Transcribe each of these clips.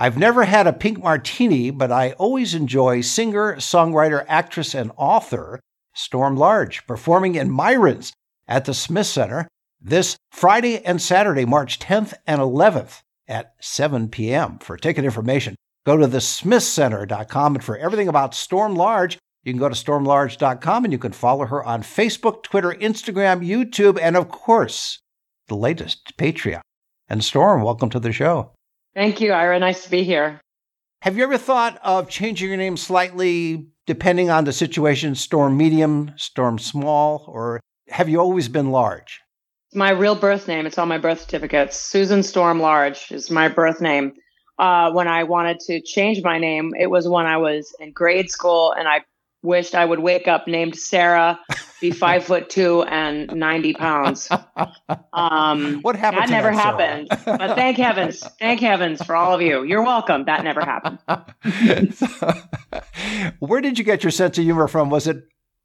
I've never had a pink martini, but I always enjoy singer, songwriter, actress, and author Storm Large performing in Myron's at the Smith Center this Friday and Saturday, March 10th and 11th at 7 p.m. For ticket information, go to thesmithcenter.com. And for everything about Storm Large, you can go to stormlarge.com and you can follow her on Facebook, Twitter, Instagram, YouTube, and of course, the latest, Patreon. And Storm, welcome to the show. Thank you, Ira. Nice to be here. Have you ever thought of changing your name slightly depending on the situation, storm medium, storm small, or have you always been large? My real birth name, it's on my birth certificate. Susan Storm Large is my birth name. Uh, when I wanted to change my name, it was when I was in grade school and I wished I would wake up named Sarah, be five foot two and 90 pounds. Um, What happened That never that, happened. but thank heavens, thank heavens for all of you. You're welcome. That never happened. Where did you get your sense of humor from? Was it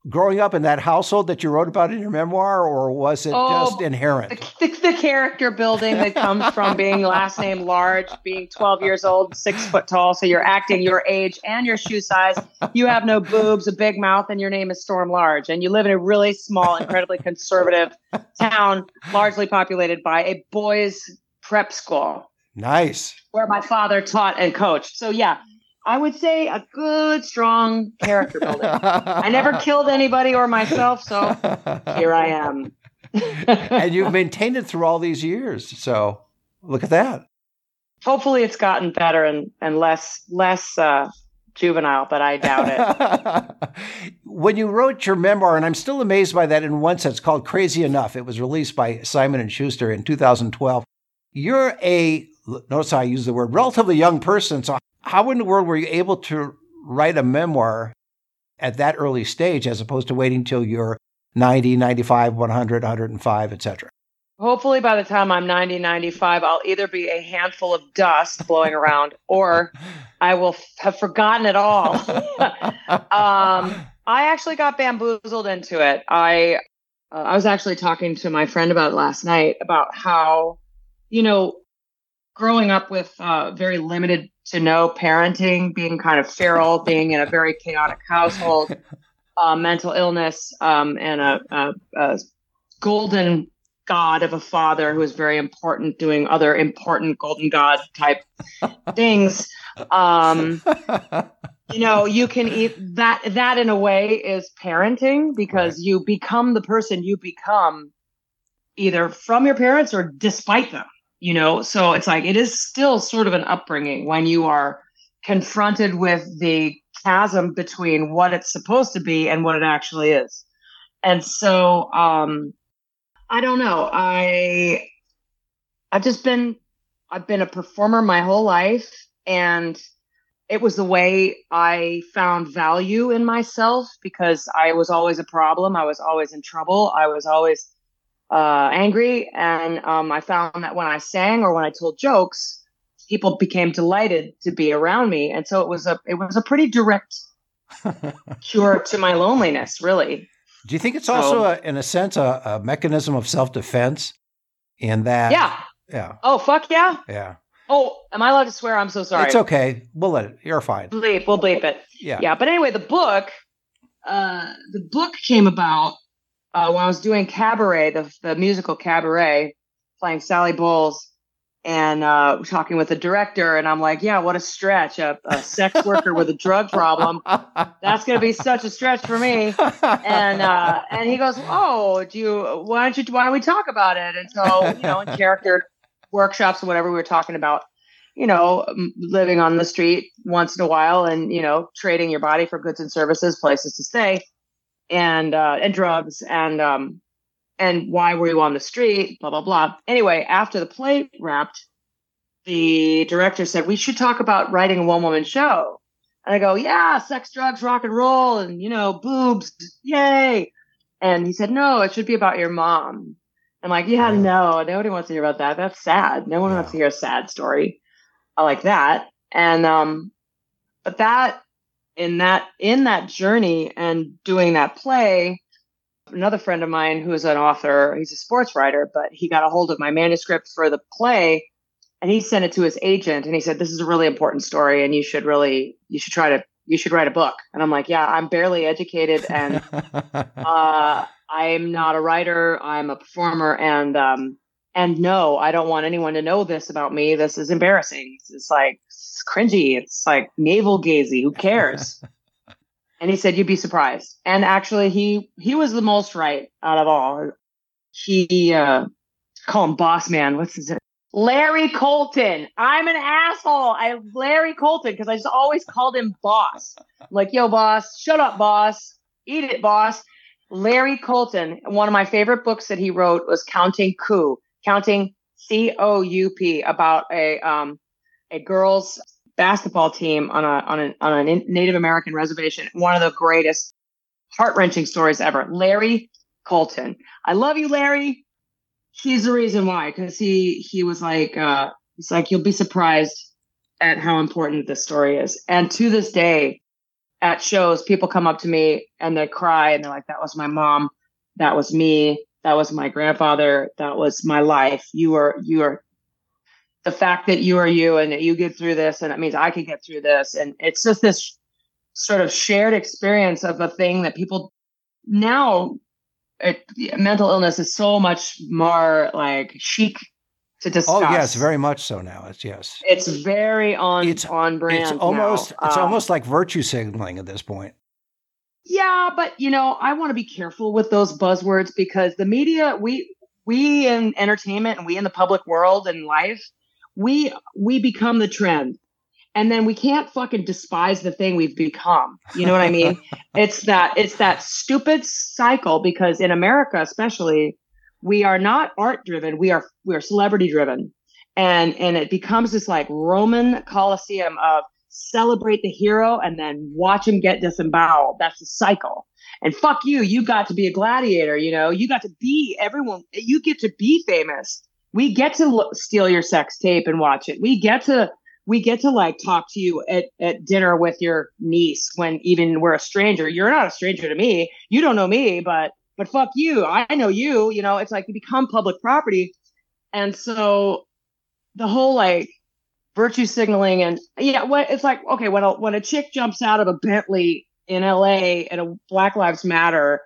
growing up in that household that you wrote about in your memoir, or was it Oh, just inherent? the, the, the character building that comes from being last name large, being 12 years old, six foot tall. So you're acting your age and your shoe size. You have no boobs, a big mouth, and your name is Storm Large. And you live in a really small, incredibly conservative town, largely populated by a boys' prep school Nice. where my father taught and coached. So yeah, I would say a good, strong character building. I never killed anybody or myself, so here I am. and you've maintained it through all these years. So look at that. hopefully it's gotten better and, and less less uh, juvenile, but I doubt it. when you wrote your memoir, and I'm still amazed by that in one sense, called Crazy Enough. It was released by Simon and Schuster in 2012. You're a notice how I use the word relatively young person. So how in the world were you able to write a memoir at that early stage as opposed to waiting till you're 90, 95, 100, 105, etc.? Hopefully by the time I'm 90, 95, I'll either be a handful of dust blowing around or I will f- have forgotten it all. um, I actually got bamboozled into it. I uh, I was actually talking to my friend about it last night about how, you know, growing up with uh, very limited to no parenting, being kind of feral, being in a very chaotic household, uh, mental illness, um, and a, a, a golden god of a father who is very important, doing other important golden god type things. Um, you know you can eat that that in a way is parenting because you become the person you become either from your parents or despite them you know so it's like it is still sort of an upbringing when you are confronted with the chasm between what it's supposed to be and what it actually is and so um i don't know i i've just been i've been a performer my whole life and it was the way I found value in myself because I was always a problem. I was always in trouble. I was always uh, angry. And um, I found that when I sang or when I told jokes, people became delighted to be around me. And so it was a it was a pretty direct cure to my loneliness, really. Do you think it's also, a, in a sense, a, a mechanism of self defense? In that, Yeah. yeah, Oh fuck yeah. yeah. Oh, am I allowed to swear? I'm so sorry. It's okay. We'll let it. You're fine. bleep we'll bleep it Yeah. yeah but anyway the book uh the book came about uh when i was doing cabaret the, the musical cabaret playing sally bowles and uh talking with the director and i'm like yeah what a stretch a, a sex worker with a drug problem. That's going to be such a stretch for me. And uh and he goes oh do you why don't you why don't we talk about it? And so you know in character workshops or whatever we were talking about you know living on the street once in a while and you know trading your body for goods and services places to stay and uh and drugs and um and why were you on the street blah blah blah anyway after the play wrapped the director said we should talk about writing a one woman show And I go, yeah, sex, drugs, rock and roll, and you know, boobs, yay. And he said, no, it should be about your mom. I'm like, yeah, no, nobody wants to hear about that. That's sad. No one Yeah. wants to hear a sad story. Like that. And um, but that in that in that journey and doing that play, another friend of mine who's an author, he's a sports writer, but he got a hold of my manuscript for the play and he sent it to his agent and he said, This is a really important story and you should really you should try to you should write a book. And I'm like, Yeah, I'm barely educated and uh, I'm not a writer. I'm a performer, and um, and no, I don't want anyone to know this about me. This is embarrassing. It's like it's cringy. It's like navel gazy. Who cares? and he said, "You'd be surprised." And actually, he he was the most right out of all. He uh, call him boss man. What's his? Name? Larry Colton. I'm an asshole. I Larry Colton because I just always called him boss. I'm like, yo, boss, shut up, boss. Eat it, boss. Larry Colton, one of my favorite books that he wrote was Counting Coup, counting C O U P, about a um, a girls basketball team on a on a on a Native American reservation. One of the greatest, heart wrenching stories ever. Larry Colton, I love you, Larry. He's the reason why, because he he was like uh, he's like you'll be surprised at how important this story is, and to this day at shows, people come up to me and they cry and they're like, that was my mom. That was me. That was my grandfather. That was my life. You are, you are the fact that you are you and that you get through this and it means I can get through this. And it's just this sort of shared experience of a thing that people now, it, mental illness is so much more like chic to discuss. oh yes, very much so now. It's yes. It's very on It's- on brand. It's almost now. it's Um, almost like virtue signaling at this point. Yeah, but you know, I want to be careful with those buzzwords because the media, we we in entertainment and we in the public world and life, we we become the trend. And then we can't fucking despise the thing we've become. You know what I mean? it's that it's that stupid cycle because in America especially, we are not art driven, we are we are celebrity driven. And and it becomes this like Roman Colosseum of celebrate the hero and then watch him get disemboweled. That's the cycle. And fuck you, you got to be a gladiator, you know, you got to be everyone, you get to be famous. We get to lo- steal your sex tape and watch it. We get to, we get to like talk to you at, at dinner with your niece when even we're a stranger. You're not a stranger to me. You don't know me, but, but fuck you. I know you, you know, it's like you become public property. And so the whole like, virtue signaling. And yeah what it's like okay when a when a chick jumps out of a bentley in la at a black lives matter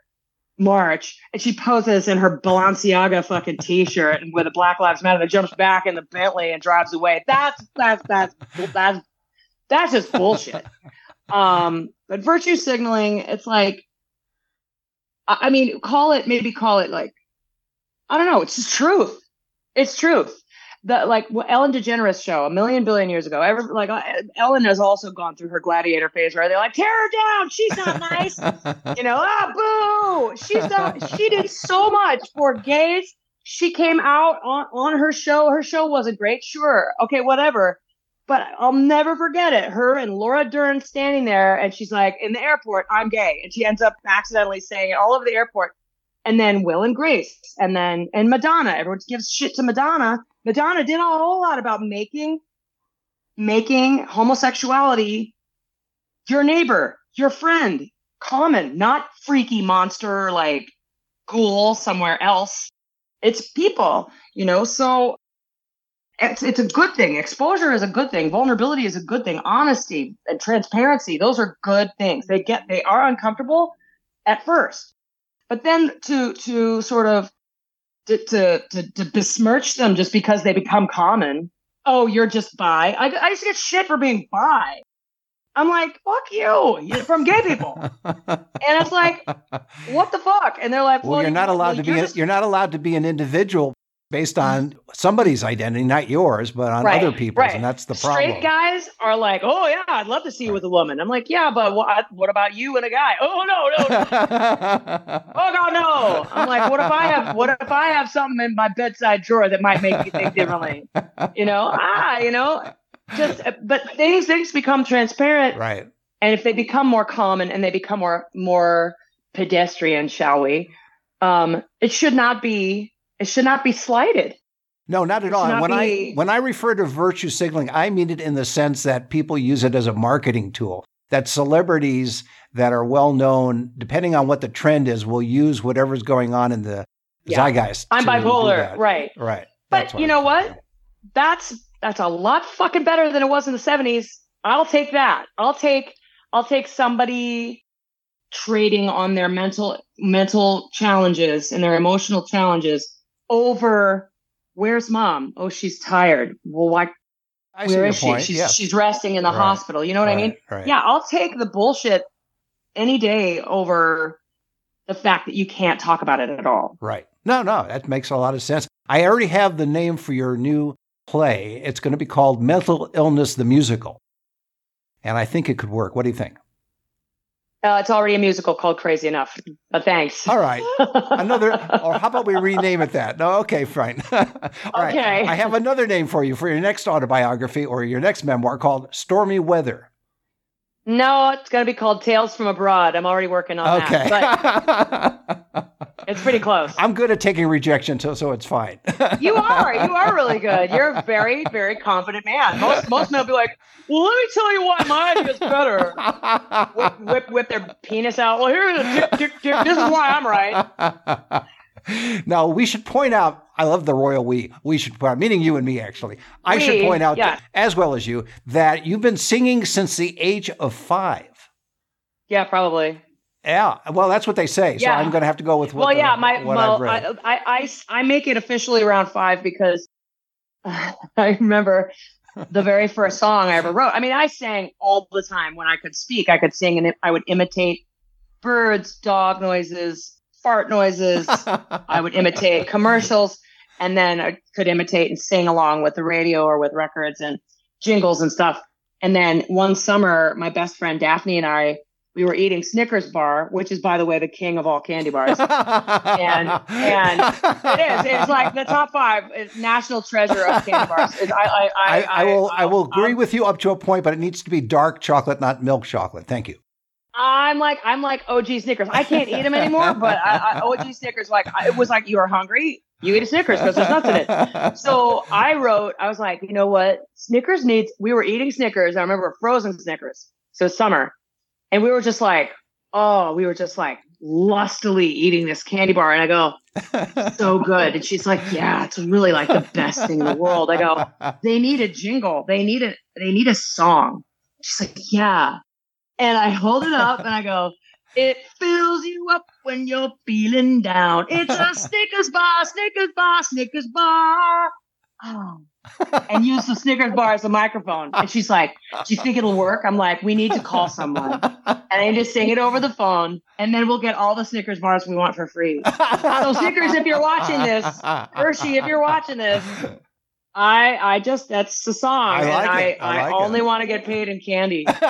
march and she poses in her balenciaga fucking t-shirt and with a black lives matter that jumps back in the bentley and drives away. That's that's that's that's that's just bullshit. Um but virtue signaling it's like i, I mean call it maybe call it like i don't know it's just truth. It's truth the like Ellen DeGeneres show a million billion years ago. Ever like Ellen has also gone through her gladiator phase where they're like, tear her down. She's not nice. you know, ah, boo. She's not. She did so much for gays. She came out on on her show. Her show wasn't great. Sure, okay, whatever. But I'll never forget it. Her and Laura Dern standing there, and she's like, in the airport, I'm gay, and she ends up accidentally saying it all over the airport. And then Will and Grace, and then and Madonna. Everyone gives shit to Madonna. Madonna did a whole lot about making making homosexuality your neighbor, your friend, common, not freaky monster like ghoul somewhere else. It's people, you know. So it's it's a good thing. Exposure is a good thing. Vulnerability is a good thing. Honesty and transparency, those are good things. They get they are uncomfortable at first. But then to to sort of to, to, to, to besmirch them just because they become common. Oh, you're just bi. I, I used to get shit for being bi. I'm like, fuck you, you're from gay people. and it's like, what the fuck? And they're like, well, well, you're not allowed well, to be you're a, just- you're not allowed to be an individual based on somebody's identity, not yours, but on Right, other people's, right. and that's the problem. Straight guys are like, oh yeah, I'd love to see you with a woman. I'm like, yeah, but what, what about you and a guy? Oh no, no, no. Oh god, no! I'm like, what if I have what if I have something in my bedside drawer that might make you think differently? You know, ah, you know, just but things things become transparent right. and if they become more common and they become more more pedestrian, shall we? Um, it should not be it should not be slighted. No, not at all. when be- I when I refer to virtue signaling, I mean it in the sense that people use it as a marketing tool. That celebrities that are well known, depending on what the trend is, will use whatever's going on in the Yeah. zeitgeist. I'm bipolar, right? Right. But you I'm know what? That's that's a lot fucking better than it was in the 70s. I'll take that. I'll take I'll take somebody trading on their mental mental challenges and their emotional challenges over where's mom? Oh, she's tired. Well, why I where she? point. She's yes. she's resting in the Right. hospital. You know what I mean? Right, right. Yeah, I'll take the bullshit any day over the fact that you can't talk about it at all. Right. No, no, that makes a lot of sense. I already have the name for your new play. It's going to be called Mental Illness the Musical. And I think it could work. What do you think? Uh, it's already a musical called Crazy Enough. But thanks. All right. Another, or how about we rename it that? No, okay, fine. All right. Okay. I have another name for you for your next autobiography or your next memoir called Stormy Weather. No, it's going to be called Tales from Abroad. I'm already working on Okay. that. But it's pretty close. I'm good at taking rejection, so, so it's fine. You are. You are really good. You're a very, very confident man. Most most men will be like, "Well, let me tell you why my idea's better." Whip, whip, whip their penis out. Well, here's tick, tick. This is why I'm right. now, we should point out, I love the royal we. We should point out, meaning you and me, actually. I should point out, yeah. as well as you, that you've been singing since the age of five. Yeah, probably. Yeah, well, that's what they say. So Yeah. I'm going to have to go with what, well, the- yeah, my well. I, I, I, I make it officially around five because I remember the very first song I ever wrote. I mean, I sang all the time when I could speak. I could sing and I would imitate birds, dog noises, fart noises. I would imitate commercials, and then I could imitate and sing along with the radio or with records and jingles and stuff. And then one summer, my best friend Daphne and I, we were eating Snickers bar, which is, by the way, the king of all candy bars. and- and It is. It's like the top five. It's national treasure of candy bars. It's, I, I, I, I, I will I will agree I'm, with you up to a point, but it needs to be dark chocolate, not milk chocolate. Thank you. I'm like I'm like OG Snickers. I can't eat them anymore, but I, I, OG Snickers. Like I- it was like you are hungry, you eat a Snickers because there's nuts in it. So I wrote, I was like, you know what? Snickers needs. We were eating Snickers. I remember frozen Snickers. So summer, and we were just like, oh, we were just like lustily eating this candy bar, and I go, so good. And she's like, yeah, it's really like the best thing in the world. I go, they need a jingle. They need a they need a song. She's like, yeah. And I hold it up and I go, it fills you up when you're feeling down. It's a Snickers bar, Snickers bar, Snickers bar. Oh. And use the Snickers bar as a microphone. And she's like, Do you think it'll work? I'm like, We need to call someone. And I just sing it over the phone, and then we'll get all the Snickers bars we want for free. So, Snickers, if you're watching this, Hershey, if you're watching this, I I just that's the song. I like and it. I, I I, like it. only want to get paid in candy.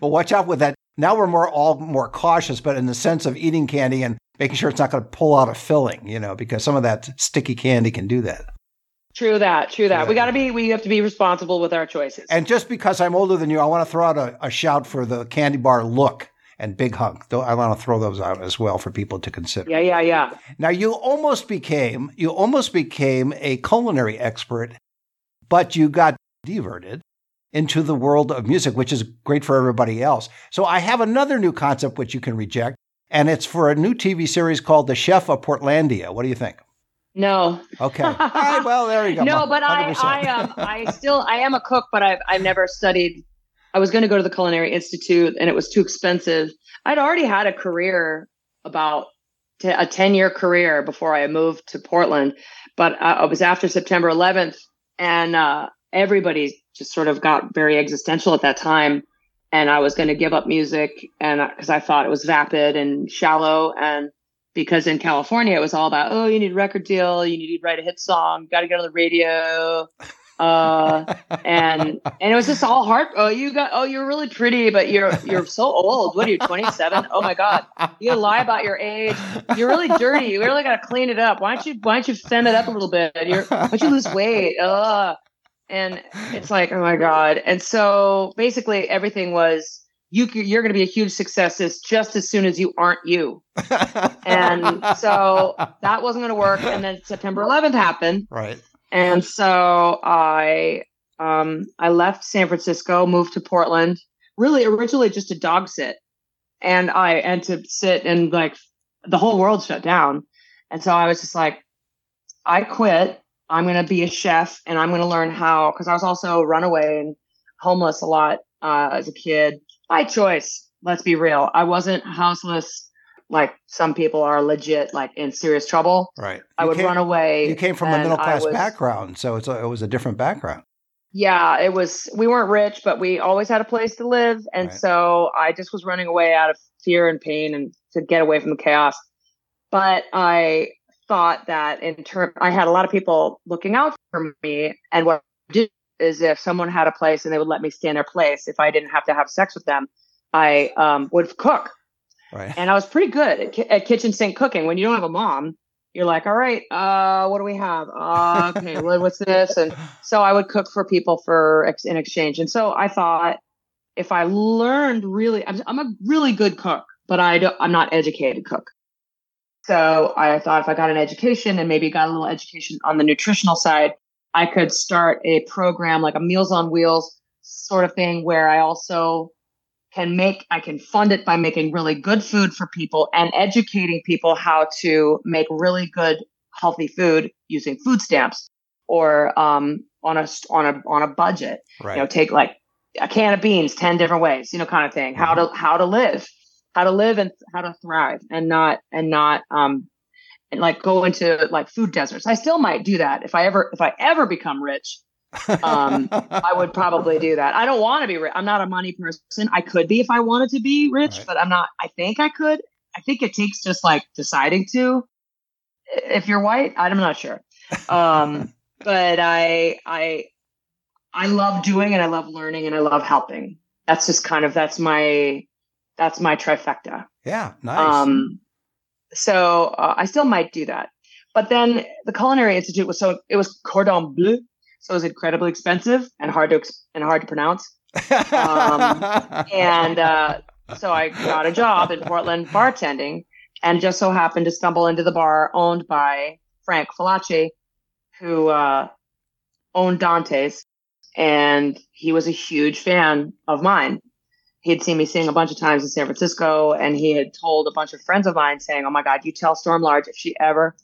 well, watch out with that. Now we're more all more cautious, but in the sense of eating candy and making sure it's not going to pull out a filling, you know, because some of that sticky candy can do that. True that, true that. We gotta be we have to be responsible with our choices. And just because I'm older than you, I want to throw out a, a shout for the candy bar look and big hunk. Though I want to throw those out as well for people to consider. yeah, yeah, yeah. Now you almost became you almost became a culinary expert, but you got diverted into the world of music, which is great for everybody else. So I have another new concept which you can reject, and it's for a new TV series called The Chef of Portlandia. What do you think? No. Okay. All right, well, there you go. No, but I 100%. I um I still I am a cook, but I've I've never studied. I was going to go to the Culinary Institute, and it was too expensive. I'd already had a career about t- a ten year career before I moved to Portland, but uh, it was after September 11th, and uh, everybody just sort of got very existential at that time. And I was going to give up music, and because I thought it was vapid and shallow, and because in California it was all about oh you need a record deal, you need to write a hit song, got to get on the radio, uh, and and it was just all heart. Oh you got oh you're really pretty, but you're you're so old. What are you 27? Oh my god, you lie about your age. You're really dirty. You really got to clean it up. Why don't you why don't you fem it up a little bit? You're, why don't you lose weight? Ugh. and it's like, oh my god. And so basically, everything was you. You're going to be a huge success just as soon as you aren't you. And so that wasn't going to work. And then September 11th happened, right. And so I um, I left San Francisco, moved to Portland. Really, originally just to dog sit, and I and to sit and like the whole world shut down, and so I was just like, I quit. I'm going to be a chef, and I'm going to learn how because I was also runaway and homeless a lot uh, as a kid by choice. Let's be real. I wasn't houseless like some people are legit like in serious trouble. Right. I You would came- run away. You came from a middle class was- background, so it's a, it was a different background. yeah it was we weren't rich but we always had a place to live and Right. so i just was running away out of fear and pain and to get away from the chaos but i thought that in turn i had a lot of people looking out for me and what I did is if someone had a place and they would let me stay in their place if i didn't have to have sex with them i um, would cook Right. and i was pretty good at, at kitchen sink cooking when you don't have a mom you're like all right uh, what do we have uh, okay what's this and so I would cook for people for ex- in exchange. And so I thought if I learned really, I'm, I'm a really good cook, but I don't, I'm not educated cook. So I thought if I got an education and maybe got a little education on the nutritional side, I could start a program like a Meals on Wheels sort of thing where I also can make, I can fund it by making really good food for people and educating people how to make really good, healthy food using food stamps or um, on a on a on a budget. Right. You know, take like a can of beans ten different ways. You know, kind of thing. How to how to live, how to live and how to thrive, and not and not um and like go into like food deserts. I still might do that if I ever if I ever become rich. Um, I would probably do that. I don't want to be rich. I'm not a money person. I could be if I wanted to be rich, Right. but I'm not. I think I could. I think it takes just like deciding to. If you're white, I'm not sure. Um, but I, I, I love doing and I love learning and I love helping. That's just kind of that's my that's my trifecta. yeah. Nice. Um, so uh, I still might do that. But then the Culinary Institute was so it was cordon bleu, so it was incredibly expensive and hard to and hard to pronounce. um, And uh, so I got a job in Portland bartending, and just so happened to stumble into the bar owned by Frank Faillace, who uh, owned Dante's, and he was a huge fan of mine. He had seen me sing a bunch of times in San Francisco, and he had told a bunch of friends of mine, saying, "Oh my God, you tell Storm Large if she ever,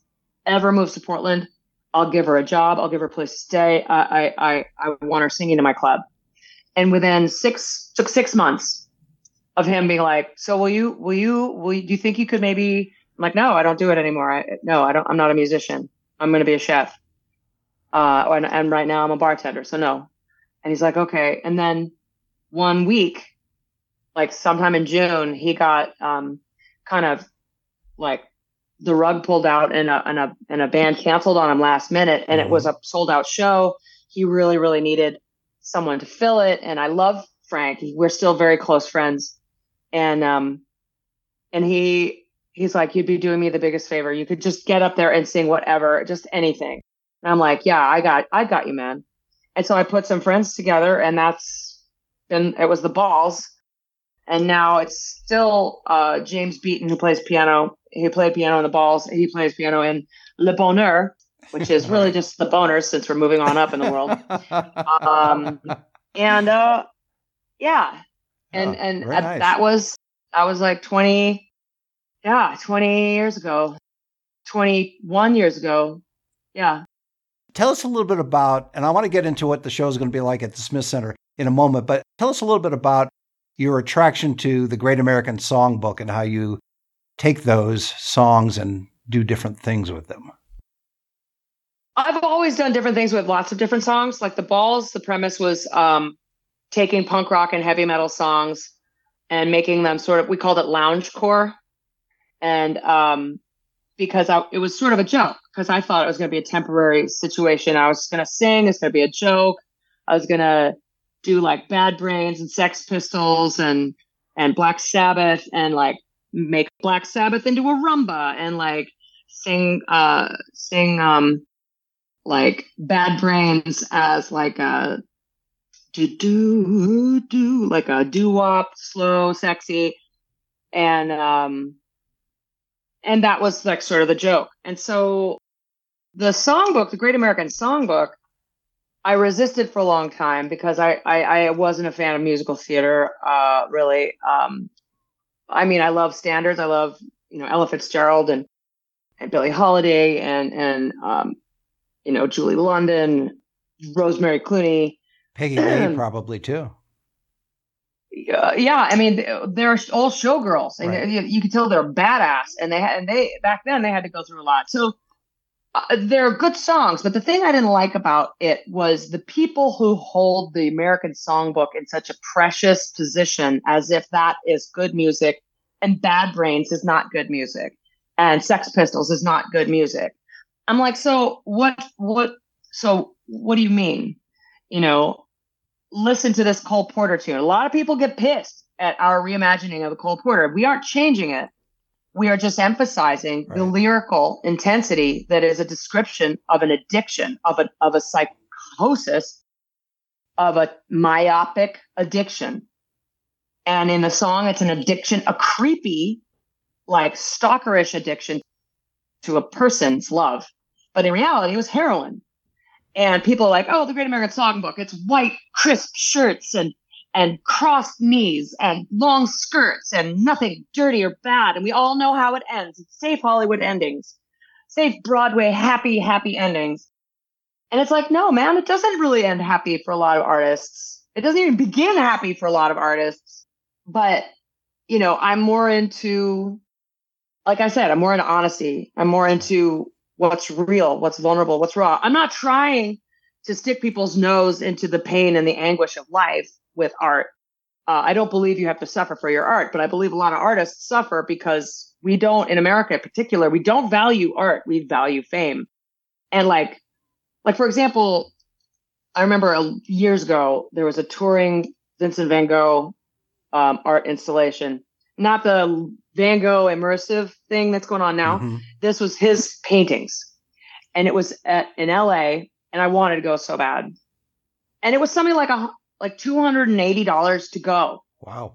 ever moves to Portland, I'll give her a job. I'll give her a place to stay. I, I, I, I want her singing in my club." And within six, took six months of him being like, "So will you, will you, will you, do you think you could maybe?" I'm like, "No, I don't do it anymore. I, no, I don't. I'm not a musician. I'm going to be a chef. Uh, and, and right now I'm a bartender. So no." And he's like, "Okay." And then one week, like sometime in June, he got um, kind of like the rug pulled out and a, and a and a band canceled on him last minute, and it was a sold out show. He really, really needed someone to fill it, and I love Frank. We're still very close friends, and um, and he he's like, you'd be doing me the biggest favor. You could just get up there and sing whatever, just anything. And I'm like, yeah, I got, I got you, man. And so I put some friends together, and that's then it was the balls. And now it's still uh, James Beaton who plays piano. He played piano in the balls. He plays piano in Le Bonheur, which is really just the boners since we're moving on up in the world. Um, and uh, yeah, and Oh, and uh, nice. that was that was like twenty, yeah, twenty years ago, twenty one years ago, yeah. tell us a little bit about, and I want to get into what the show is going to be like at the Smith Center in a moment, but tell us a little bit about your attraction to the Great American Songbook and how you take those songs and do different things with them. I've always done different things with lots of different songs. Like the balls, the premise was um, taking punk rock and heavy metal songs and making them sort of we called it lounge core, and um, because I, it was sort of a joke because I thought it was going to be a temporary situation. I was going to sing. It's going to be a joke. I was going to do like Bad Brains and Sex Pistols and and Black Sabbath and like make Black Sabbath into a rumba and like sing uh sing um like Bad Brains as like a do do do like a doo wop, slow, sexy, and um, and that was like sort of the joke. And so the songbook, the Great American Songbook, I resisted for a long time because I I, I wasn't a fan of musical theater. Uh, really, um, I mean, I love standards. I love you know Ella Fitzgerald and and Billie Holiday and and um, you know Julie London, Rosemary Clooney. Peggy Lee probably too. Uh, yeah, I mean they're all showgirls, and Right. you, you can tell they're badass. And they had, and they back then they had to go through a lot. So uh, they're good songs, but the thing I didn't like about it was the people who hold the American Songbook in such a precious position, as if that is good music, and Bad Brains is not good music, and Sex Pistols is not good music. I'm like, so what? What? So what do you mean? You know, listen to this Cole Porter tune. A lot of people get pissed at our reimagining of the Cole Porter. We aren't changing it. We are just emphasizing the lyrical intensity that is a description of an addiction, of a of a psychosis, of a myopic addiction. And in the song, it's an addiction, a creepy, like stalkerish addiction to a person's love. But in reality, it was heroin and people are like, "Oh, the Great American Songbook. It's white, crisp shirts and and crossed knees and long skirts and nothing dirty or bad." And we all know how it ends. It's safe Hollywood endings, safe Broadway happy happy endings. And it's like, no, man, it doesn't really end happy for a lot of artists. It doesn't even begin happy for a lot of artists. But you know, I'm more into, like I said, I'm more into honesty. I'm more into what's real, what's vulnerable, what's raw. I'm not trying to stick people's nose into the pain and the anguish of life with art. Uh, I don't believe you have to suffer for your art, but I believe a lot of artists suffer because we don't, in America in particular, we don't value art. We value fame. And like, like for example, I remember years ago there was a touring Vincent Van Gogh um, art installation, not the Van Gogh immersive thing that's going on now Mhm. this was his paintings and it was at, in LA and I wanted to go so bad. And it was something like a like $280 to go. Wow.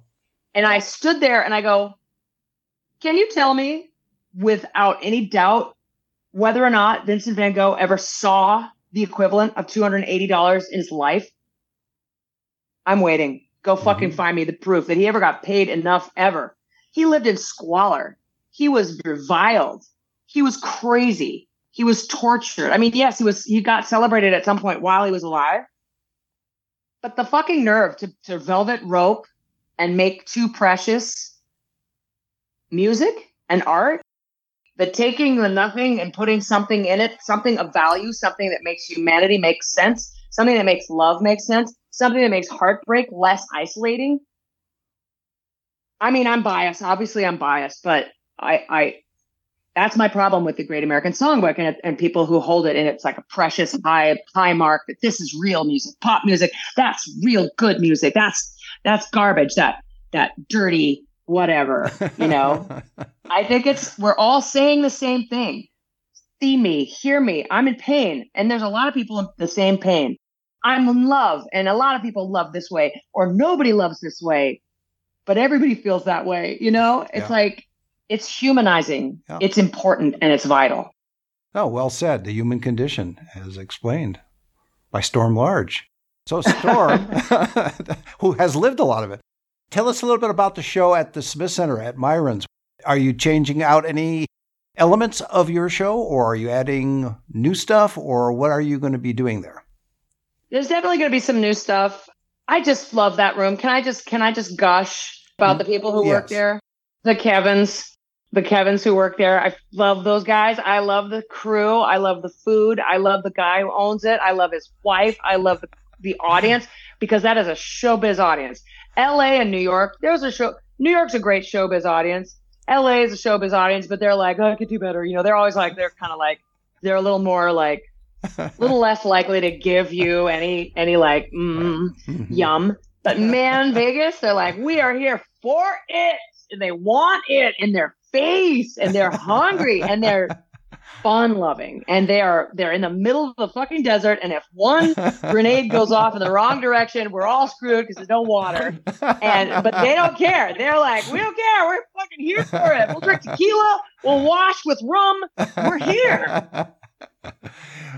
And I stood there and I go, "Can you tell me without any doubt whether or not Vincent van Gogh ever saw the equivalent of $280 in his life?" I'm waiting. Go mm-hmm. fucking find me the proof that he ever got paid enough ever. He lived in squalor. He was reviled. He was crazy. He was tortured. I mean, yes, he was he got celebrated at some point while he was alive. But the fucking nerve to, to velvet rope and make too precious music and art, the taking the nothing and putting something in it, something of value, something that makes humanity make sense, something that makes love make sense, something that makes heartbreak less isolating. I mean, I'm biased. Obviously, I'm biased, but I, I, that's my problem with the Great American Songbook and, and people who hold it and it's like a precious high high mark that this is real music, pop music. That's real good music. That's that's garbage. That that dirty whatever. You know. I think it's we're all saying the same thing. See me, hear me. I'm in pain, and there's a lot of people in the same pain. I'm in love, and a lot of people love this way, or nobody loves this way, but everybody feels that way. You know, it's Yeah. like it's humanizing. Yeah. It's important and it's vital. Oh, well said. The human condition, as explained by Storm Large. So, Storm, who has lived a lot of it, tell us a little bit about the show at the Smith Center at Myron's. Are you changing out any elements of your show, or are you adding new stuff, or what are you going to be doing there? There's definitely going to be some new stuff. I just love that room. Can I just can I just gush about mm, the people who work there? The Kevins, the Kevins who work there. I love those guys. I love the crew. I love the food. I love the guy who owns it. I love his wife. I love the, the audience because that is a showbiz audience. LA and New York, there's a show. New York's a great showbiz audience. LA is a showbiz audience, but they're like, oh, I could do better. You know, they're always like, they're kind of like, they're a little more like, a little less likely to give you any, any like, mm, yum. But man, Vegas, they're like, we are here for it. And they want it in their face and they're hungry and they're fun loving, and they are they're in the middle of the fucking desert. And if one grenade goes off in the wrong direction, we're all screwed because there's no water. And but they don't care. They're like, we don't care. We're fucking here for it. We'll drink tequila. We'll wash with rum. We're here.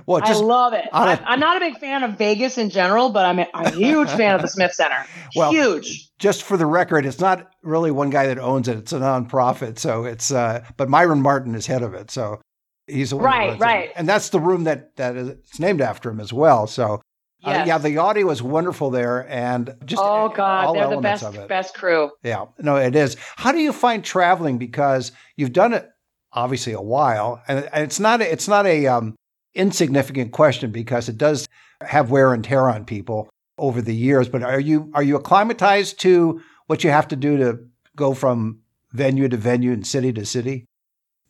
well, just I love it. a- I'm, I'm not a big fan of Vegas in general, but I'm a, a huge fan of the Smith Center. Well, huge. just for the record, it's not really one guy that owns it. It's a nonprofit. So it's, uh, but Myron Martin is head of it. So he's the one that Right, it. right. And that's the room that, that is it's named after him as well. So uh, yeah, the audio is wonderful there. And just oh God, they're the best best crew. Yeah, no, it is. How do you find traveling? Because you've done it obviously a while, and and it's not a, it's not a um, insignificant question because it does have wear and tear on people over the years. But are you are you acclimatized to what you have to do to go from venue to venue and city to city?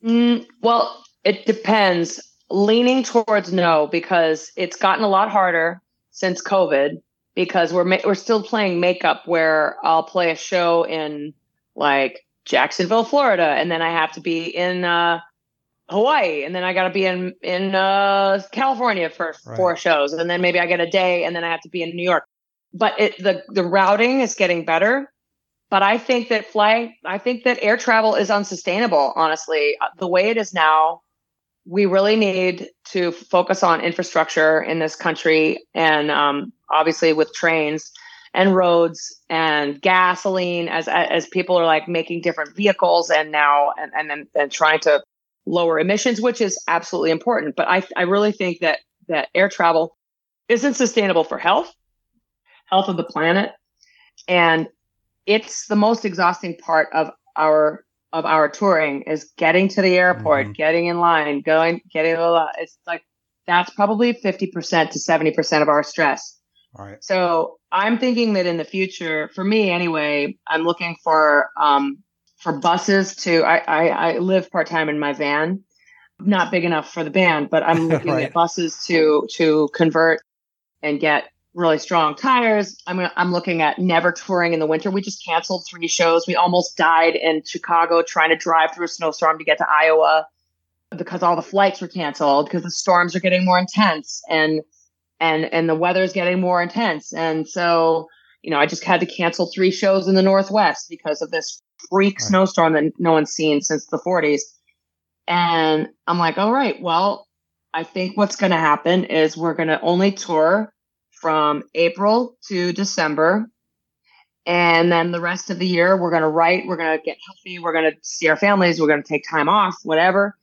Mm, well, it depends. Leaning towards no because it's gotten a lot harder since COVID because we're ma- we're still playing makeup where I'll play a show in like Jacksonville, Florida, and then I have to be in uh, Hawaii, and then I got to be in in uh, California for Right. four shows, and then maybe I get a day, and then I have to be in New York. But it the the routing is getting better. But I think that fly, I think that air travel is unsustainable. Honestly, Uh, the way it is now, we really need to focus on infrastructure in this country, and um, obviously with trains and roads and gasoline, as as people are like making different vehicles and now and and and, and trying to lower emissions, which is absolutely important. But I I really think that that air travel isn't sustainable for health, health of the planet, and it's the most exhausting part of our of our touring is getting to the airport, Mhm. getting in line, going, getting a lot. It's like that's probably fifty percent to seventy percent of our stress. All right. So I'm thinking that in the future, for me anyway, I'm looking for um, for buses to. I I, I live part time in my van, not big enough for the band, but I'm looking Right. at buses to to convert and get really strong tires. I'm gonna, I'm looking at never touring in the winter. We just canceled three shows. We almost died in Chicago trying to drive through a snowstorm to get to Iowa because all the flights were canceled because the storms are getting more intense and and and the weather's getting more intense. And so, you know, I just had to cancel three shows in the Northwest because of this freak Right. snowstorm that no one's seen since the 40s. And I'm like, all right, well, I think what's going to happen is we're going to only tour from April to December. And then the rest of the year, we're going to write, we're going to get healthy, we're going to see our families, we're going to take time off, whatever.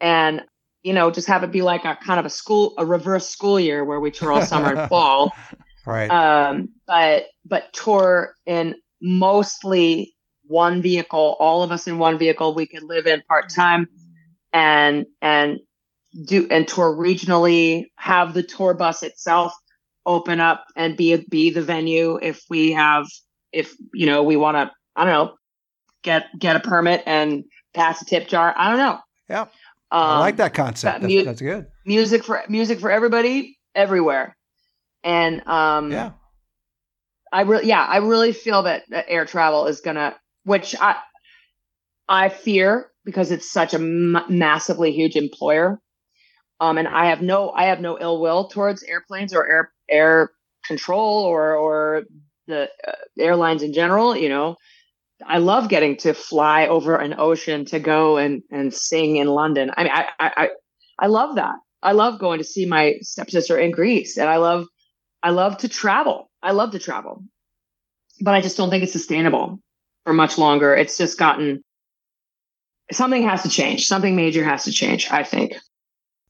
And, you know, just have it be like a kind of a school, a reverse school year where we tour all summer and fall Right. um, but but tour in mostly one vehicle, all of us in one vehicle. We could live in part time, and and do and tour regionally. Have the tour bus itself open up and be be the venue if we have if you know we want to. I don't know, get get a permit and pass a tip jar. I don't know. Yeah. Um, I like that concept. that That's, mu- that's good. music for music for everybody everywhere and um Yeah. i really yeah i really feel that, that air travel is gonna which i i fear because it's such a m- massively huge employer um and i have no i have no ill will towards airplanes or air air control or or the uh, airlines in general you know I love getting to fly over an ocean to go and and sing in London. I mean, I I I, love that. I love going to see my stepsister in Greece, and I love I love to travel. I love to travel, but I just don't think it's sustainable for much longer. It's just gotten something has to change. Something major has to change. I think.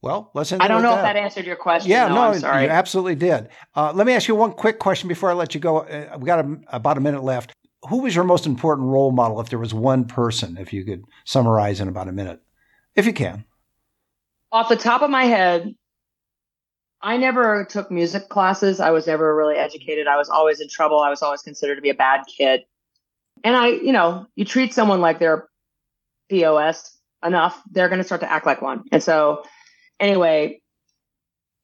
Well, let's I don't know if that answered your question. Yeah, though. no, I'm sorry. you absolutely did. Uh, let me ask you one quick question before I let you go. Uh, we got a, about a minute left. Who was your most important role model if there was one person, if you could summarize in about a minute, if you can? off the top of my head, I never took music classes. I was never really educated. I was always in trouble. I was always considered to be a bad kid. And I, you know, you treat someone like they're POS enough, they're going to start to act like one. And so, anyway,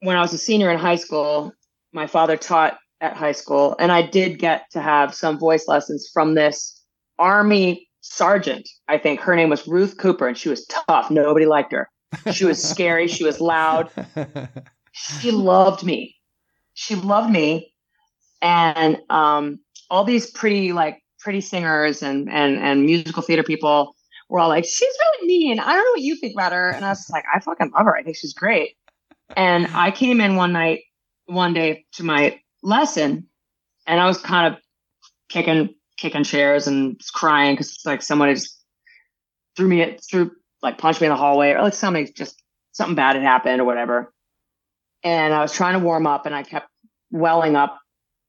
when I was a senior in high school, my father taught at high school, and I did get to have some voice lessons from this army sergeant. I think her name was Ruth Cooper, and she was tough. Nobody liked her. She was scary. She was loud. She loved me. She loved me. And um, all these pretty, like, pretty singers and, and, and musical theater people were all like, she's really mean. I don't know what you think about her. And I was like, I fucking love her. I think she's great. And I came in one night, one day to my lesson, and I was kind of kicking, kicking chairs and crying because it's like someone just threw me, threw like punched me in the hallway, or like something just something bad had happened or whatever. And I was trying to warm up, and I kept welling up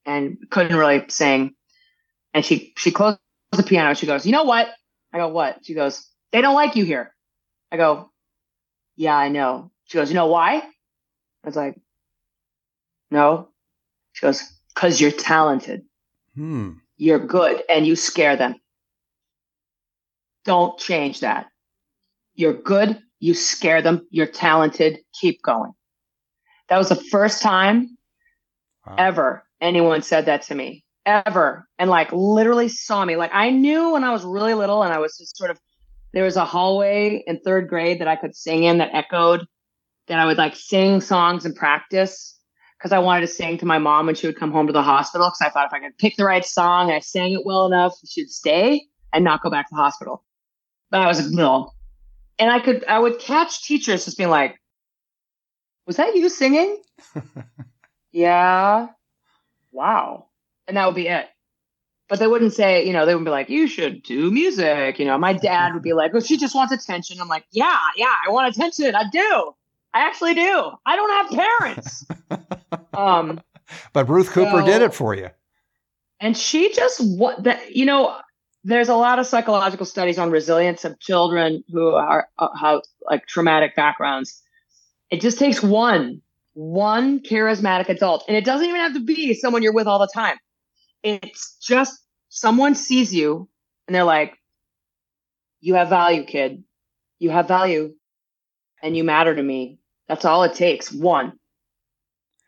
and couldn't really sing. And she she closed the piano. She goes, "You know what?" I go, "What?" She goes, "They don't like you here." I go, "Yeah, I know." She goes, "You know why?" I was like, "No." She goes, "Cause you're talented. Hmm. You're good, and you scare them. Don't change that. You're good. You scare them. You're talented. Keep going." That was the first time Wow. ever anyone said that to me ever and like literally saw me like i knew when i was really little and i was just sort of there was a hallway in third grade that i could sing in that echoed that i would like sing songs and practice because i wanted to sing to my mom when she would come home to the hospital because i thought if i could pick the right song and i sang it well enough she'd stay and not go back to the hospital but i was little and i could i would catch teachers just being like was that you singing yeah. Wow. And that would be it. But they wouldn't say, you know, they would be like, you should do music. You know, my dad would be like, oh, she just wants attention. I'm like, yeah, yeah, I want attention. I do. I actually do. I don't have parents. um, But Ruth Cooper So- did it for you. and she just what that you know there's a lot of psychological studies on resilience of children who are uh, have like traumatic backgrounds it just takes one one charismatic adult and it doesn't even have to be someone you're with all the time it's just someone sees you and they're like you have value kid you have value and you matter to me that's all it takes one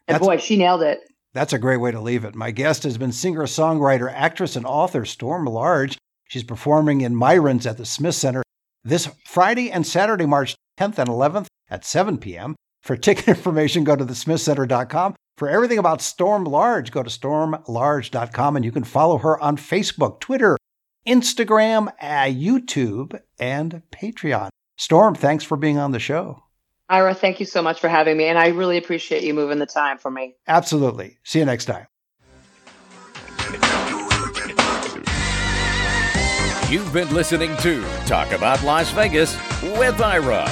and That's- boy she nailed it That's a great way to leave it. My guest has been singer, songwriter, actress, and author Storm Large. She's performing in Myron's at the Smith Center this Friday and Saturday, March 10th and 11th at 7 p.m. For ticket information, go to thesmithcenter.com. For everything about Storm Large, go to stormlarge.com and you can follow her on Facebook, Twitter, Instagram, uh, YouTube, and Patreon. Storm, thanks for being on the show. Ira, thank you so much for having me, and I really appreciate you moving the time for me. Absolutely. See you next time. You've been listening to Talk About Las Vegas with Ira.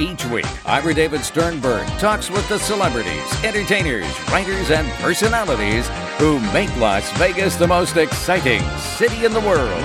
Each week, Ira David Sternberg talks with the celebrities, entertainers, writers, and personalities who make Las Vegas the most exciting city in the world.